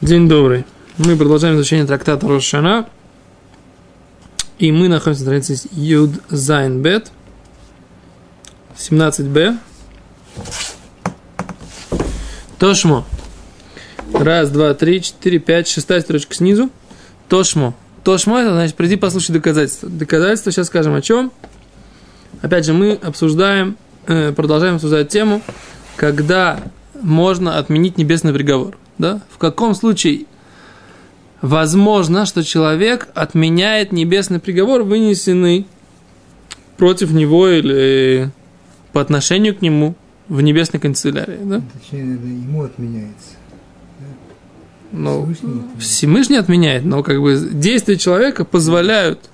День добрый. Мы продолжаем изучение трактата Рошана. И мы находимся на странице Юд Зайн Бет. 17b. Тошмо. Раз, два, три, четыре, пять, шестая строчка снизу. Тошмо. Тошмо это значит приди послушай доказательства. Доказательства сейчас скажем о чем. Опять же, мы обсуждаем, э, продолжаем обсуждать тему, когда можно отменить небесный приговор. Да? В каком случае возможно, что человек отменяет небесный приговор, вынесенный против него или по отношению к нему в небесной канцелярии. Да? Точнее, это ему отменяется. Но Всевышний отменяет. Всевышний отменяет, но как бы действия человека позволяют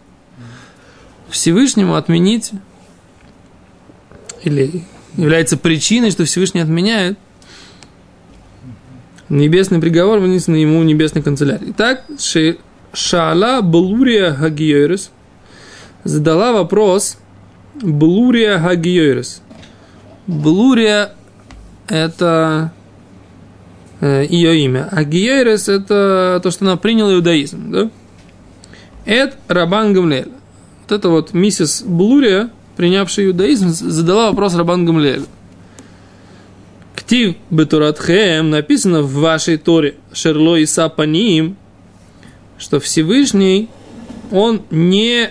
Всевышнему отменить или является причиной, что Всевышний отменяет небесный приговор, вынесенный ему небесной канцелярии. Итак, Шаала Блурия Хагиойрес задала вопрос Блурия Хагиойрес. Блурия – это э, ее имя. А Гиерес – это то, что она приняла иудаизм. Да? Эд Рабан Гамлель. Вот это вот миссис Блурия, принявшая иудаизм, задала вопрос Рабан Гамлель. Ктив Бетуратхем написано в вашей Торе Шерло и Сапаним, что Всевышний, он не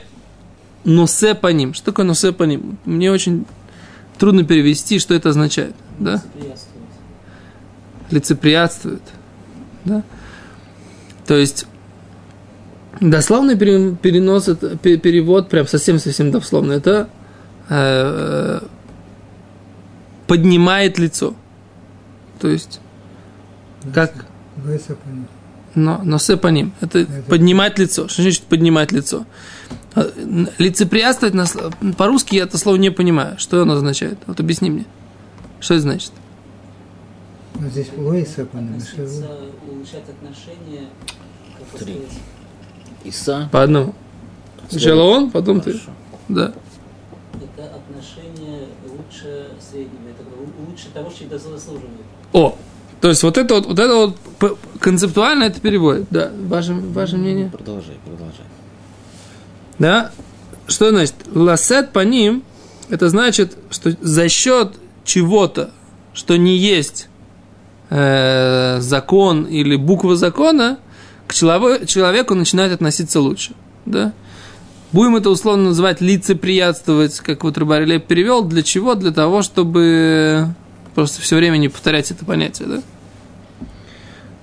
носе по ним. Что такое носе по ним? Мне очень трудно перевести, что это означает. Да? лицеприятствует. Да? То есть, дословный пере- перенос, перевод, прям совсем-совсем дословно, это э, поднимает лицо. То есть, как но, но все по ним. Это, Это- поднимать лицо. Что значит поднимать лицо? А, Лицеприятствовать на по-русски я это слово не понимаю. Что оно означает? Вот объясни мне. Что это значит? Но здесь Лоиса по улучшать отношения, Три. Иса. По одному. Сначала он, потом ты. Хорошо. Да. это отношение лучше среднего, это лу- лучше того, что это заслуживает. О, то есть вот это вот, вот это вот концептуально это переводит. Да, ваше, ваше мнение? Продолжай, продолжай. Да? Что значит? Ласет по ним, это значит, что за счет чего-то, что не есть э, закон или буква закона, к человеку, человеку начинает относиться лучше. Да? Будем это условно называть лицеприятствовать, как вот Рыбарилей перевел. Для чего? Для того, чтобы просто все время не повторять это понятие. Да?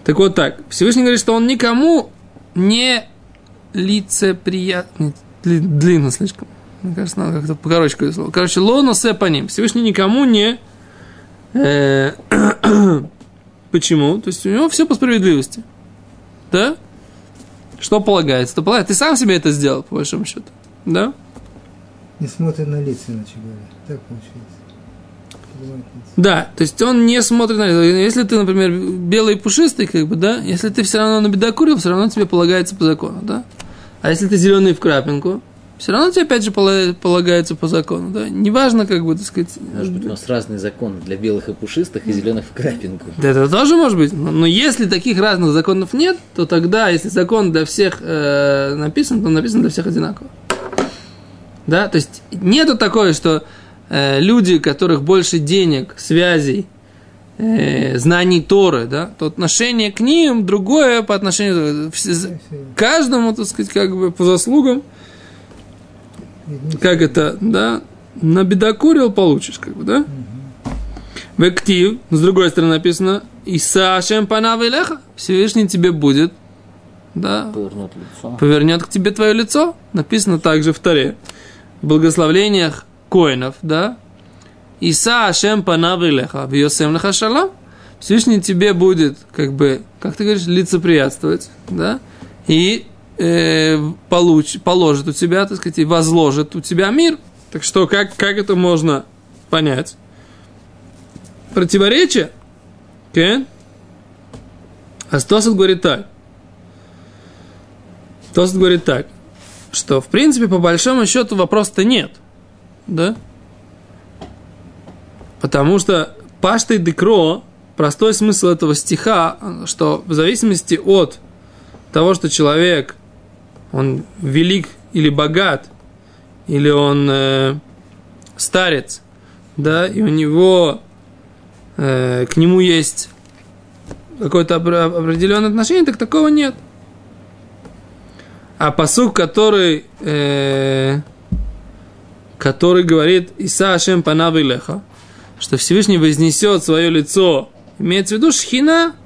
Так вот так. Всевышний говорит, что он никому не лицеприятный. Длинно слишком. Мне кажется, надо как-то покороче это слово. Короче, лоно се по ним. Всевышний никому не... э, Почему? То есть у него все по справедливости. Да? Что полагается? То полагается. Ты сам себе это сделал, по большому счету. Да? Не смотрит на лица, иначе говоря. Так получается. Да, то есть он не смотрит на это. Если ты, например, белый и пушистый, как бы, да, если ты все равно на бедокурил, все равно тебе полагается по закону, да. А если ты зеленый в крапинку, все равно тебе опять же пола- полагается по закону, да. Неважно, как бы, так сказать. Может быть, у нас разные законы для белых и пушистых и зеленых в крапинку. Да, это тоже может быть. Но, но если таких разных законов нет, то тогда, если закон для всех э, написан, то он написан для всех одинаково. Да, то есть нету такое, что э, люди, у которых больше денег, связей, э, знаний Торы, да, то отношение к ним другое по отношению к каждому, так сказать, как бы по заслугам, как это, да, набедокурил получишь, как бы, да? В актив, с другой стороны написано, Иса Ашем Панава Илеха, Всевышний тебе будет, да, Повернут лицо. повернет к тебе твое лицо. Написано также в Таре. В благословлениях коинов, да. Иса Ашем Панав Илеха, Вьосем Леха Шалам. Всевышний тебе будет, как бы, как ты говоришь, лицеприятствовать, да, и э, получ, положит у тебя, так сказать, и возложит у тебя мир. Так что, как, как это можно понять? Противоречие? Okay? А Стосов говорит так. Тосит говорит так, что в принципе по большому счету вопроса-то нет, да? Потому что пашта и декро, простой смысл этого стиха, что в зависимости от того, что человек, он велик или богат, или он э, старец, да, и у него э, к нему есть какое-то определенное отношение, так такого нет. А посук, который, э, который говорит Иса Ашем Панав Леха, что Всевышний вознесет свое лицо, имеется в виду шхина,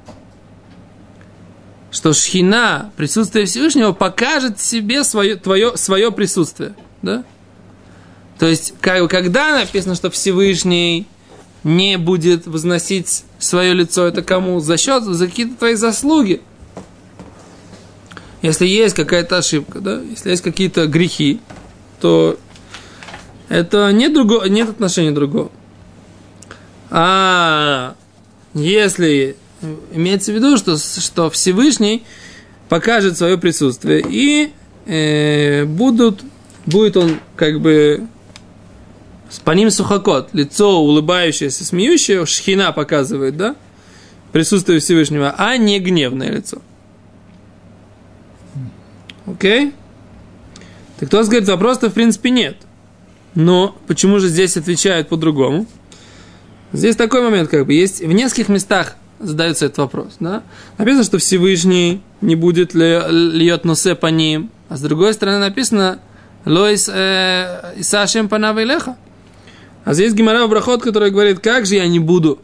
что шхина, присутствие Всевышнего, покажет себе свое, твое, свое присутствие. Да? То есть, как, когда написано, что Всевышний не будет возносить свое лицо, это кому? За счет, за какие-то твои заслуги. Если есть какая-то ошибка, да, если есть какие-то грехи, то это нет, другого, нет отношения другого. А если имеется в виду, что, что Всевышний покажет свое присутствие и э, будут, будет он как бы с по ним сухокот, лицо улыбающееся, смеющее, шхина показывает, да, присутствие Всевышнего, а не гневное лицо. Окей? Так кто говорит, вопрос-то в принципе нет. Но почему же здесь отвечают по-другому? Здесь такой момент, как бы, есть в нескольких местах задается этот вопрос, да? Написано, что Всевышний не будет льет носе по ним, а с другой стороны написано Лоис э, Исашем Панавилеха. А здесь Гимара Брахот, который говорит, как же я не буду,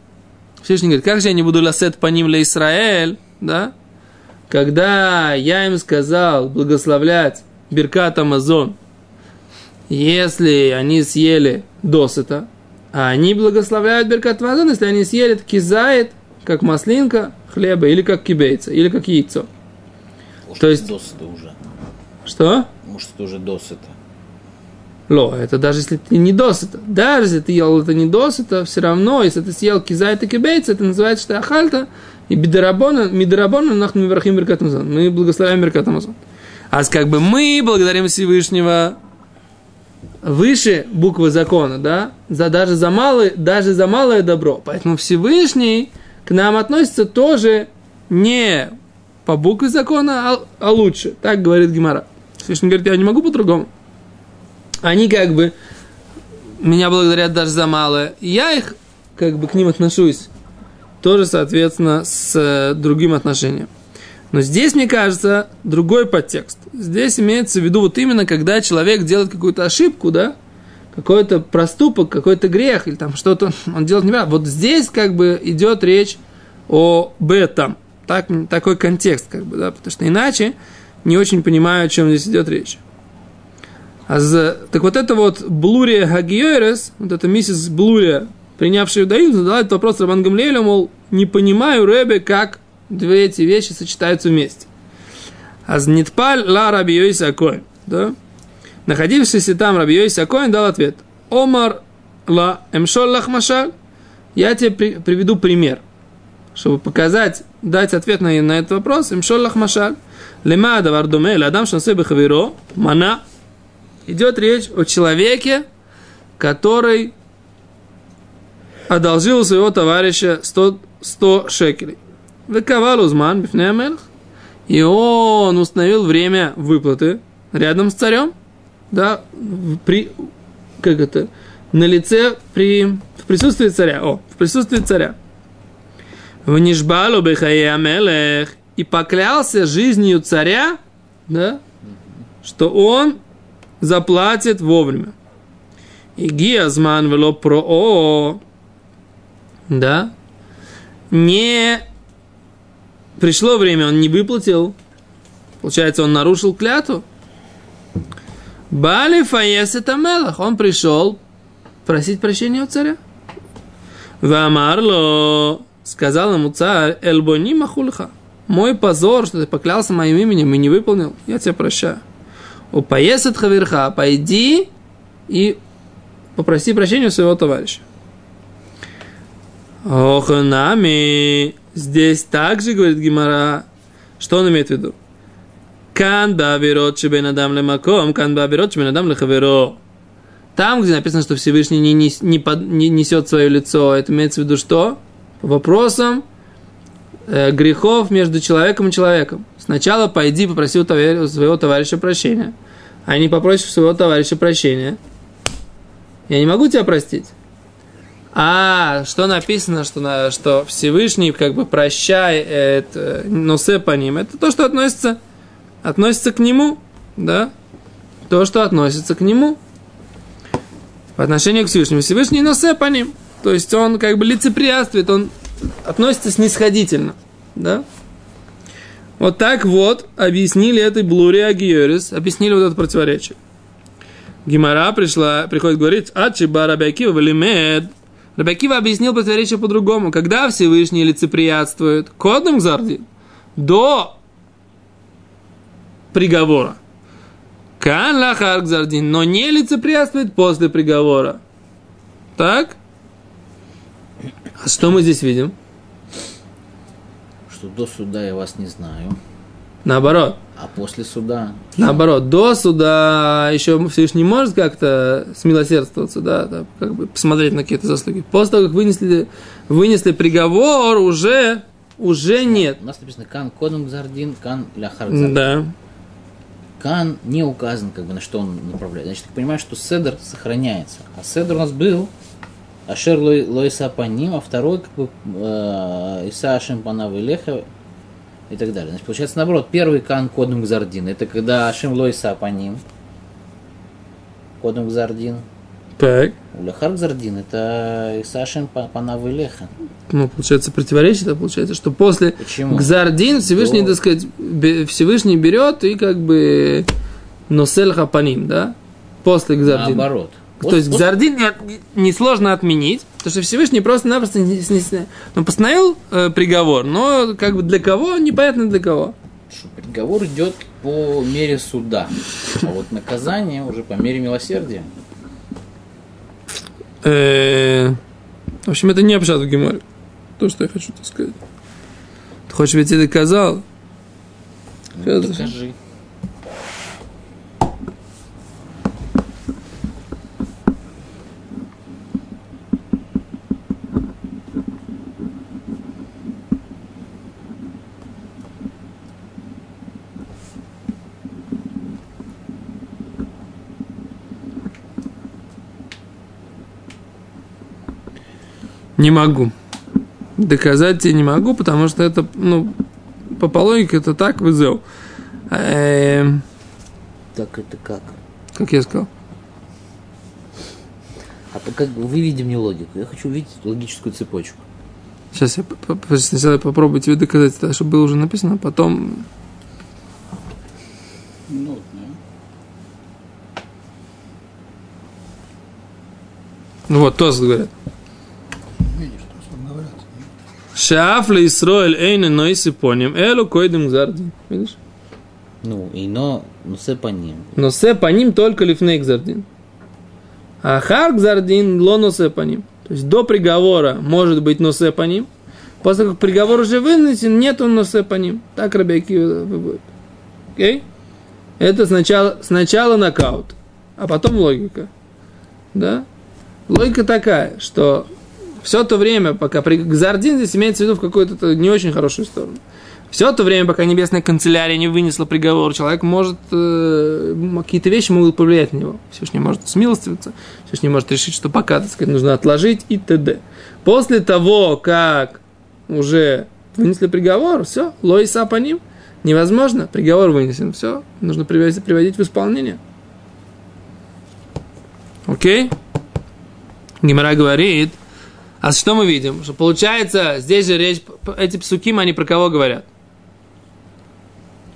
Всевышний говорит, как же я не буду ласет по ним для Израиль, да? Когда я им сказал благословлять Беркат Амазон, если они съели досыта, а они благословляют Беркат Амазон, если они съели кизает, как маслинка хлеба, или как кибейца, или как яйцо. Может, То есть- досыта уже. Что? Может, это уже досыта. Ло, это даже если ты не досыта. Даже если ты ел это не досыта, все равно, если ты съел кизайт и кибейца, это называется, что ахальта, и бидерабона, мидерабона, нахну миверахим беркат Амазон. Мы благословляем беркат Амазон. А как бы мы благодарим Всевышнего выше буквы закона, да, за, даже, за малое, даже за малое добро. Поэтому Всевышний к нам относится тоже не по букве закона, а, а лучше. Так говорит Гимара. Всевышний говорит, я не могу по-другому. Они как бы меня благодарят даже за малое. Я их как бы к ним отношусь тоже, соответственно, с э, другим отношением. Но здесь, мне кажется, другой подтекст. Здесь имеется в виду вот именно, когда человек делает какую-то ошибку, да, какой-то проступок, какой-то грех, или там что-то он делает неправильно. Вот здесь как бы идет речь об этом. Так, такой контекст, как бы, да, потому что иначе не очень понимаю, о чем здесь идет речь. А так вот это вот Блурия Хагиойрес, вот эта миссис Блурия, принявшая иудаизм, задала этот вопрос Рабан Гамлейлю, мол, не понимаю, Ребе, как две эти вещи сочетаются вместе. Аз нитпаль ла Раби Акоин, да? Находившийся там Раби Акоин дал ответ. Омар ла эмшол лахмашаль. Я тебе при- приведу пример, чтобы показать, дать ответ на, на этот вопрос. Эмшол лахмашаль. Лема давар думе, ладам шансе бехаверо, мана. Идет речь о человеке, который одолжил у своего товарища 100, 100 шекелей. Выковал узман бифнеамелх, и он установил время выплаты рядом с царем, да, при, как это, на лице при, в присутствии царя, о, в присутствии царя. В Нишбалу бехае амелех, и поклялся жизнью царя, да, что он заплатит вовремя. И гиазман вело про да, не пришло время, он не выплатил, получается, он нарушил клятву. Бали фаесет амелах, он пришел просить прощения у царя. Вамарло, сказал ему царь, эльбони махульха, мой позор, что ты поклялся моим именем и не выполнил, я тебя прощаю. У поесет хаверха, пойди и попроси прощения у своего товарища. Ох, нами. Здесь также, говорит Гимара, что он имеет в виду? Кан бавирот шебен адам лемаком, кан бавирот шебен адам лехаверо. Там, где написано, что Всевышний не, не, не несет свое лицо, это имеется в виду что? вопросам э, грехов между человеком и человеком. Сначала пойди попроси у товар- у своего товарища прощения. А не попросишь у своего товарища прощения. Я не могу тебя простить. А что написано, что, на, что Всевышний как бы прощает э, носе по ним, это то, что относится, относится к нему, да? То, что относится к нему. По отношению к Всевышнему. Всевышний носе по ним. То есть он как бы лицеприятствует, он относится снисходительно, да? Вот так вот объяснили этой Блури Агиорис, объяснили вот это противоречие. Гимара пришла, приходит говорить, Ачиба Рабиакива Валимед. Рабиакива объяснил противоречие по-другому. Когда Всевышний лицеприятствует кодным гзардин до приговора. Кан лахар гзардин, но не лицеприятствует после приговора. Так? А что мы здесь видим? Что до суда я вас не знаю, Наоборот. А после суда... Наоборот, до суда еще Всевышний может как-то смилосердствоваться, да, да, как бы посмотреть на какие-то заслуги. После того, как вынесли, вынесли приговор, уже, уже нет. У нас написано Кан Кодом Гзардин, Кан Ляхар Гзардин. Да. Кан не указан, как бы, на что он направляет. Значит, ты понимаешь, что Седер сохраняется. А Седер у нас был Ашер Лой- Лоиса Паним, а второй, как бы, э, Иса Ашем Панав Илеха и так далее. Значит, получается наоборот, первый Кан Кодом Гзардин, это когда Ашем Лоиса Паним, Кодом Гзардин, Так. Ляхар Гзардин, это Иса Ашем Панав Илеха. Ну, получается, противоречие, да, получается, что после Почему? Гзардин Всевышний, До- так сказать, Всевышний берет и как бы Носель Хапаним, да? После Гзардина. Наоборот. То есть Гзардин не- несложно отменить, потому что Всевышний просто-напросто не, не- ну, постановил э, приговор, но как бы для кого, непонятно для кого. приговор идет по мере суда, а вот наказание уже по мере милосердия. Э, В общем, это не обшат в Геморе. То, что я хочу так сказать. Ты хочешь, чтобы я тебе доказал? Ну, докажи. Не могу. Доказать тебе не могу, потому что это, ну, по, по логике это так вызов. Эм, Так это как? как я сказал. А то как выведи мне логику. Я хочу увидеть логическую цепочку. Сейчас я сначала попробую тебе доказать, это, чтобы было уже написано, а потом... Ну, Ну вот, Тос говорят. Видишь, то, что говорят. Шаф ли Исроэль эйне нойси поним, элу койдем гзардин. Видишь? Ну, и но, ну, все по ним. Но се по ним только лифней гзардин. А хар гзардин ло носе по ним. То есть до приговора может быть носе по ним. После как приговор уже вынесен, нет он носе по ним. Так Рабиаки будет. Окей? Это сначала, сначала нокаут, а потом логика. Да? Логика такая, что все то время, пока при... Гзардин здесь имеется в виду в какую-то не очень хорошую сторону. Все то время, пока небесная канцелярия не вынесла приговор, человек может, э, какие-то вещи могут повлиять на него. Всевышний может смилостивиться, Всевышний может решить, что пока, так сказать, нужно отложить и т.д. После того, как уже вынесли приговор, все, лоиса по ним, невозможно, приговор вынесен, все, нужно приводить, приводить в исполнение. Окей? Гимара говорит, а что мы видим? Что получается, здесь же речь, эти псуким, они про кого говорят?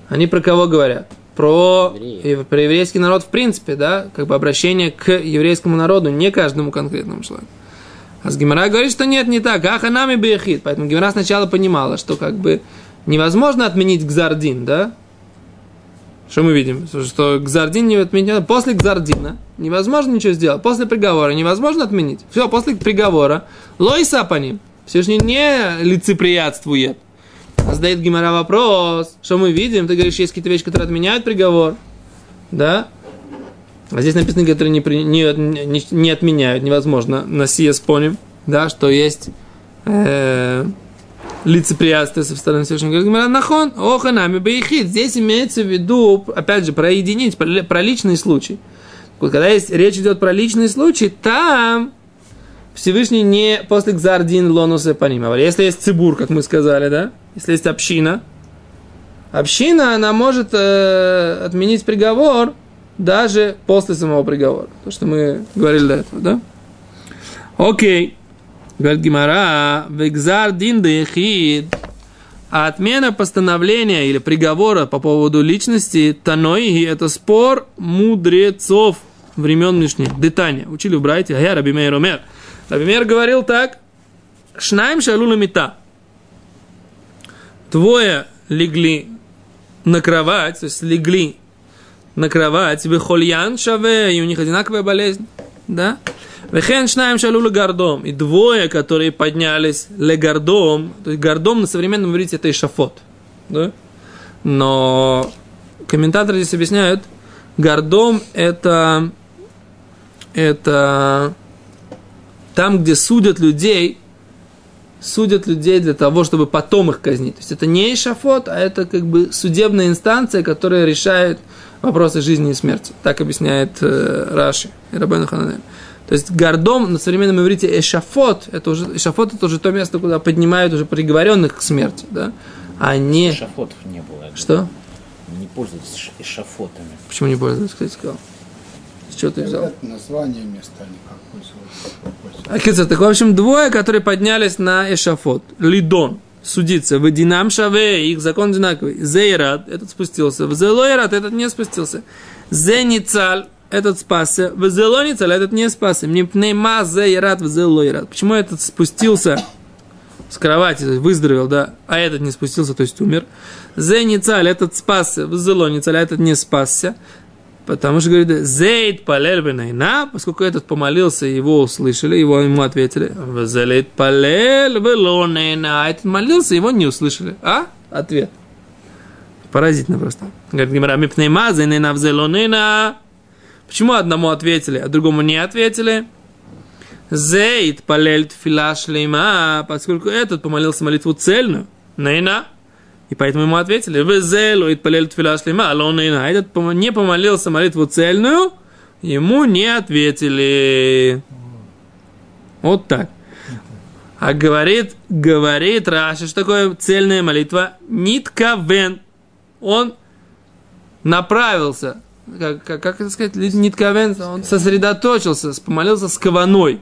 Они про кого говорят? Про, про еврейский народ в принципе, да? Как бы обращение к еврейскому народу, не каждому конкретному человеку. А с Гимара говорит, что нет, не так. Аха нами бехит. Поэтому Гимара сначала понимала, что как бы невозможно отменить Гзардин, да? Что мы видим? Что Гзардин не отменен. После Гзардина невозможно ничего сделать. После приговора невозможно отменить. Все, после приговора. Лойса по ним. Всевышний не лицеприятствует. А задает Гимара вопрос. Что мы видим? Ты говоришь, есть какие-то вещи, которые отменяют приговор. Да? А здесь написано, которые не, при- не, не, не отменяют. Невозможно. На сие споним. Да, что есть э, лицеприятствие со стороны Всевышнего. Говорит, нахон, оханами бейхид. Здесь имеется в виду, опять же, про единиц, про, личный случай. Когда есть, речь идет про личный случай, там Всевышний не после гзардин лонуса понимал. Если есть цибур, как мы сказали, да, если есть община, община, она может э, отменить приговор даже после самого приговора. То, что мы говорили до этого, да? Окей. Говорит Гимара, вегзар дин дехид, а отмена постановления или приговора по поводу личности Таноиги – это спор мудрецов времен нынешних. Детания. Учили в братья. А я Раби Мейр Омер. Раби Мейр говорил так. Шнаим шалула мита. Двое легли на кровать, то есть легли на кровать, хольян шаве, и у них одинаковая болезнь, да? Вехен шнаем шалула гордом. И двое, которые поднялись легардом, то есть гордом на современном иврите это ишафот, да? Но комментаторы здесь объясняют, гордом это, это там, где судят людей, судят людей для того, чтобы потом их казнить. То есть это не эшафот, а это как бы судебная инстанция, которая решает вопросы жизни и смерти. Так объясняет э, Раши и Рабену Хананель. То есть гордом на современном иврите эшафот, это уже, эшафот это уже то место, куда поднимают уже приговоренных к смерти, да, а не... Эшафотов не было. Что? Не пользуются эшафотами. Почему не пользуются, кстати, сказал? С чего ты взял? Это название места, они как пользовались. А, Кицер, так, в общем, двое, которые поднялись на эшафот. Лидон, судиться. В Динам Шаве, их закон одинаковый. Зейрат, этот спустился. В Зелойрат, этот не спустился. Зеницаль, этот спасся. В Зелоницаль, этот не спасся. Мне пнейма Зейрат в Зелойрат. Почему этот спустился с кровати, выздоровел, да, а этот не спустился, то есть умер. Зеницаль, этот спасся. В Зелоницаль, а этот не спасся. Потому что говорит, Зейд палель бенайна, поскольку этот помолился, его услышали, его ему ответили. Зейд палель велонайна, а этот молился, его не услышали. А? Ответ. Поразительно просто. Говорит, Гимара, мипнейма, зейнена взелонена. Почему одному ответили, а другому не ответили? Зейд палель тфила шлейма, поскольку этот помолился молитву цельную. Нейна. И поэтому ему ответили, вы зелу и палель тфила шлема, а он а этот не помолился молитву цельную, ему не ответили. Вот так. А говорит, говорит Раша, что такое цельная молитва? Ниткавен. Он направился, как, как, как это сказать, ниткавен, он сосредоточился, помолился с каваной.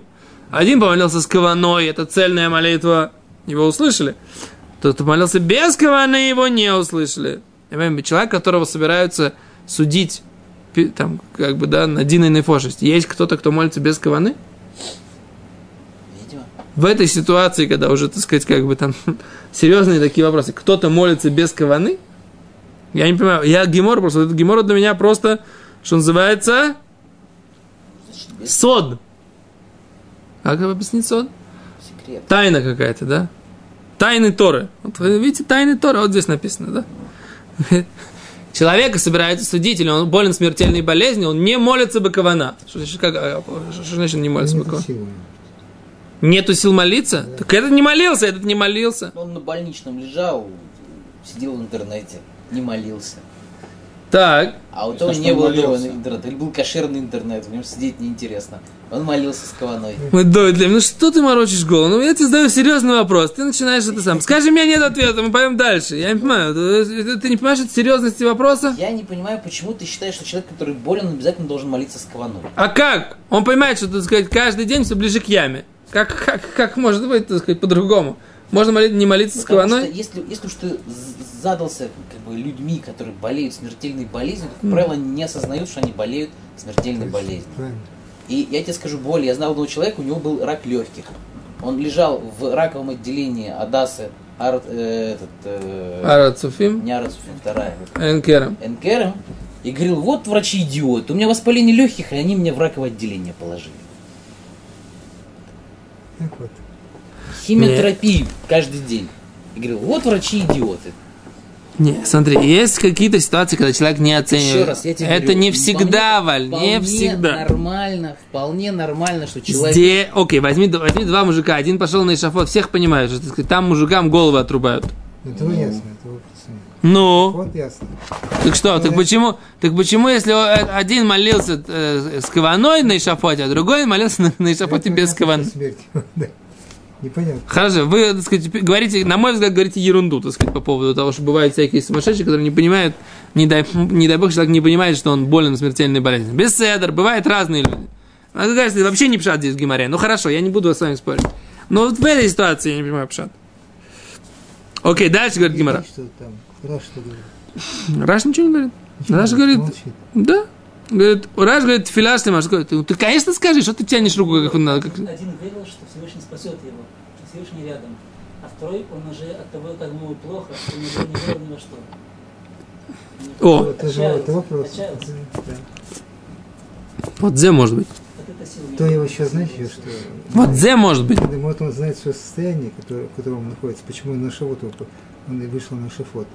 Один помолился с каваной, это цельная молитва, его услышали. Тот, кто молился без каваны, его не услышали. Человек, которого собираются судить, там, как бы, да, на Дин и Нефошесть. Есть кто-то, кто молится без каваны? В этой ситуации, когда уже, так сказать, как бы там серьезные такие вопросы, кто-то молится без каваны? Я не понимаю, я гемор просто, этот гемор для меня просто, что называется, сод. Как это объяснить сод? секрет. Тайна какая-то, да? Тайны Торы. Вот вы видите, тайны Торы, вот здесь написано, да? Человека собирается судить, или он болен смертельной болезнью, он не молится бакавана. Что значит, как, а, что значит не молится силы. Нету сил молиться? Так этот не молился, этот не молился. Он на больничном лежал, сидел в интернете, не молился. Так, А у То того не было молился. интернета. Или был кошерный интернет, в нем сидеть неинтересно. Он молился с кованой. мы Дойтлев, ну что ты морочишь голову? Ну я тебе задаю серьезный вопрос, ты начинаешь это сам. Скажи мне нет ответа, мы пойдем дальше. Я не понимаю, ты, ты не понимаешь от серьезности вопроса? Я не понимаю, почему ты считаешь, что человек, который болен, обязательно должен молиться с кованой. А как? Он понимает, что, так сказать, каждый день все ближе к яме. Как, как, как может быть, так сказать, по-другому? Можно молить, не молиться с Потому кованой? что если, если уж ты задался как бы, людьми, которые болеют смертельной болезнью, то, как правило, не осознают, что они болеют смертельной болезнью. И я тебе скажу более, я знал одного человека, у него был рак легких. Он лежал в раковом отделении Адасы, Ар, э, этот, э, Ара Цуфим, не Арацуфин, вторая, Энкером. Энкером, и говорил, вот врачи идиоты, у меня воспаление легких, и они меня в раковое отделение положили. Так вот. Химиотерапию каждый день. И говорил, вот врачи идиоты. Не, смотри, есть какие-то ситуации, когда человек не оценивает. Еще раз, я тебе Это говорю, не всегда, вполне- Валь, не вполне всегда. нормально, вполне нормально, что человек... Где, окей, возьми, возьми два мужика, один пошел на эшафот, всех понимаешь, что там мужикам головы отрубают. Это ясно, это вопроса нет. Ну, Вот ясно. так что, так почему, так почему, если о- один молился э, с каваной на эшафоте, а другой молился на, на эшафоте Это без каваны? Непонятно. Хорошо, вы, так сказать, говорите, на мой взгляд, говорите ерунду, так сказать, по поводу того, что бывают всякие сумасшедшие, которые не понимают, не дай, не дай бог, человек не понимает, что он болен смертельной болезнью. Без седр, бывают разные люди. А ты говоришь, вообще не пшат здесь в Гимаре. Ну хорошо, я не буду с вами спорить. Но вот в этой ситуации я не понимаю пшат. Окей, дальше говорит Гимара. Раш ничего не говорит. Раш говорит, молчит. да. Говорит, Раш говорит, филяш ты ты, ты, конечно, скажи, что ты тянешь руку, как надо. Как... Один верил, что Всевышний спасет его, что Всевышний рядом. А второй, он уже от того, как ему плохо, он уже не верил ни во что. О, Это же это вопрос. вот зе может быть. Вот Кто его еще знает, что Вот зе может быть. Вот он знает свое состояние, которое, в котором он находится, почему он на шавот только он и вышел на шафот.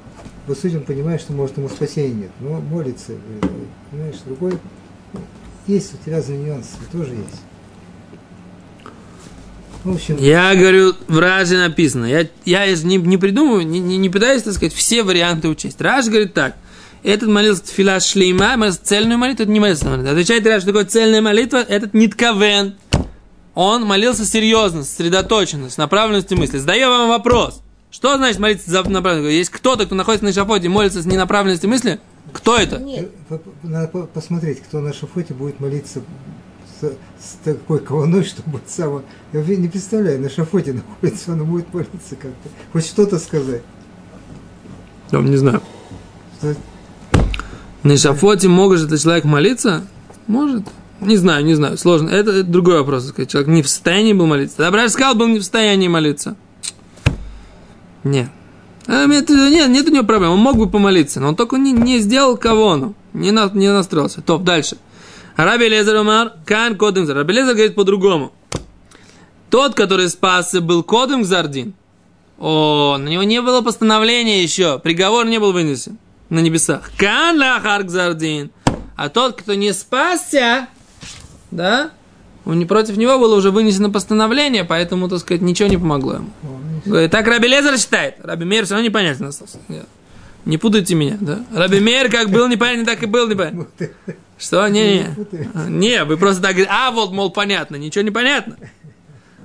По сути, он понимает, что может ему спасения нет, но молится, говорит, понимаешь, другой. Есть вот разные нюансы, тоже есть. В общем, Я говорю, в Раже написано. Я, я не, не придумываю, не, не, не пытаюсь, так сказать, все варианты учесть. Раш говорит так. Этот молился тфила шлейма, молился цельную молитву, это не молился на молитву. Отвечает Раш, что такое цельная молитва, этот ниткавен. Он молился серьезно, сосредоточенно, с направленностью мысли. Задаю вам вопрос. Что значит молиться за направленностью? Есть кто-то, кто находится на шафоте молится с ненаправленностью мысли? Кто это? по- надо по- посмотреть, кто на шафоте будет молиться с, с такой кованой, чтобы сам... Я не представляю, на шафоте находится, он будет молиться как-то. Хоть что-то сказать. Я не знаю. Что- На шафоте может этот человек молиться? Может. Не знаю, не знаю, сложно. Это, это другой вопрос. сказать. Человек не в состоянии был молиться. Добраш сказал, был не в состоянии молиться. Нет. А, нет, нет, нет у него проблем. Он мог бы помолиться, но он только не, не сделал кого ну, не, на, не настроился. Топ, дальше. Раби Лезер Умар, Кан Кодем Зар. Раби Лезер говорит по-другому. Тот, который спасся, был Кодем Зардин. О, на него не было постановления еще. Приговор не был вынесен на небесах. Кан Лахар Гзардин. А тот, кто не спасся, да, не против него было уже вынесено постановление, поэтому, так сказать, ничего не помогло ему. Ну, Говорит, так Раби Лезер считает. Раби Мейр все равно непонятен остался. Не путайте меня, да? Раби Мейр как был непонятен, так и был непонятен. Что? Не-не. Не, вы просто так говорите, а вот, мол, понятно, ничего не понятно.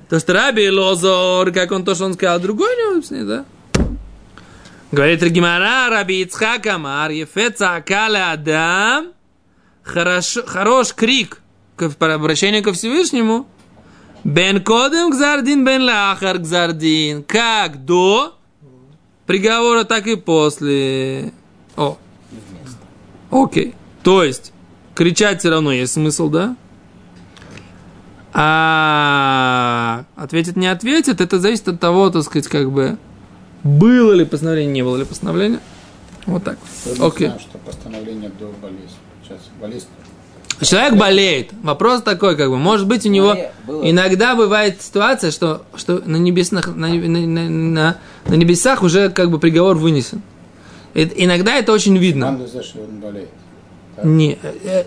То, что Раби Лозор, как он то, что он сказал, другой не да? Говорит Рагимара, Раби Ицхак Амар, Ефеца Акаля Адам, хорош, хорош крик к обращению ко Всевышнему, Бен Кодем Гзардин, Бен Лахар Гзардин, как до приговора, так и после. О, окей. То есть, кричать все равно есть смысл, да? А ответит, не ответит, это зависит от того, так сказать, как бы, было ли постановление, не было ли постановления. Вот так. Окей. знаю, что постановление до болезни. Сейчас болезнь. Человек болеет. Вопрос такой, как бы, может быть, у него Было. иногда бывает ситуация, что, что на, небесных, на, на- на- на- небесах уже как бы приговор вынесен. И- иногда это очень видно. Надо за что он болеет. Так. Не, э, э,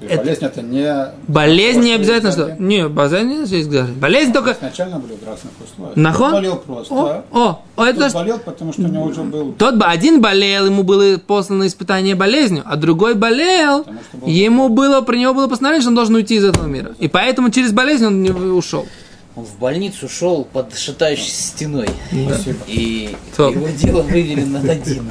это- болезнь это не... болезнь не обязательно, что... Не, болезнь не есть грязь. Болезнь только... Изначально были в разных условиях. Нахон? Он болел просто. О, о, о, это Тот болел, потому что у него уже был... Тот бы один болел, ему было послано испытание болезнью, а другой болел, был- ему было, про него было постановление, что он должен уйти из этого мира. И поэтому через болезнь он не ушел. Он в больницу шел под шатающейся стеной. Спасибо. И Топ. его дело вывели на один.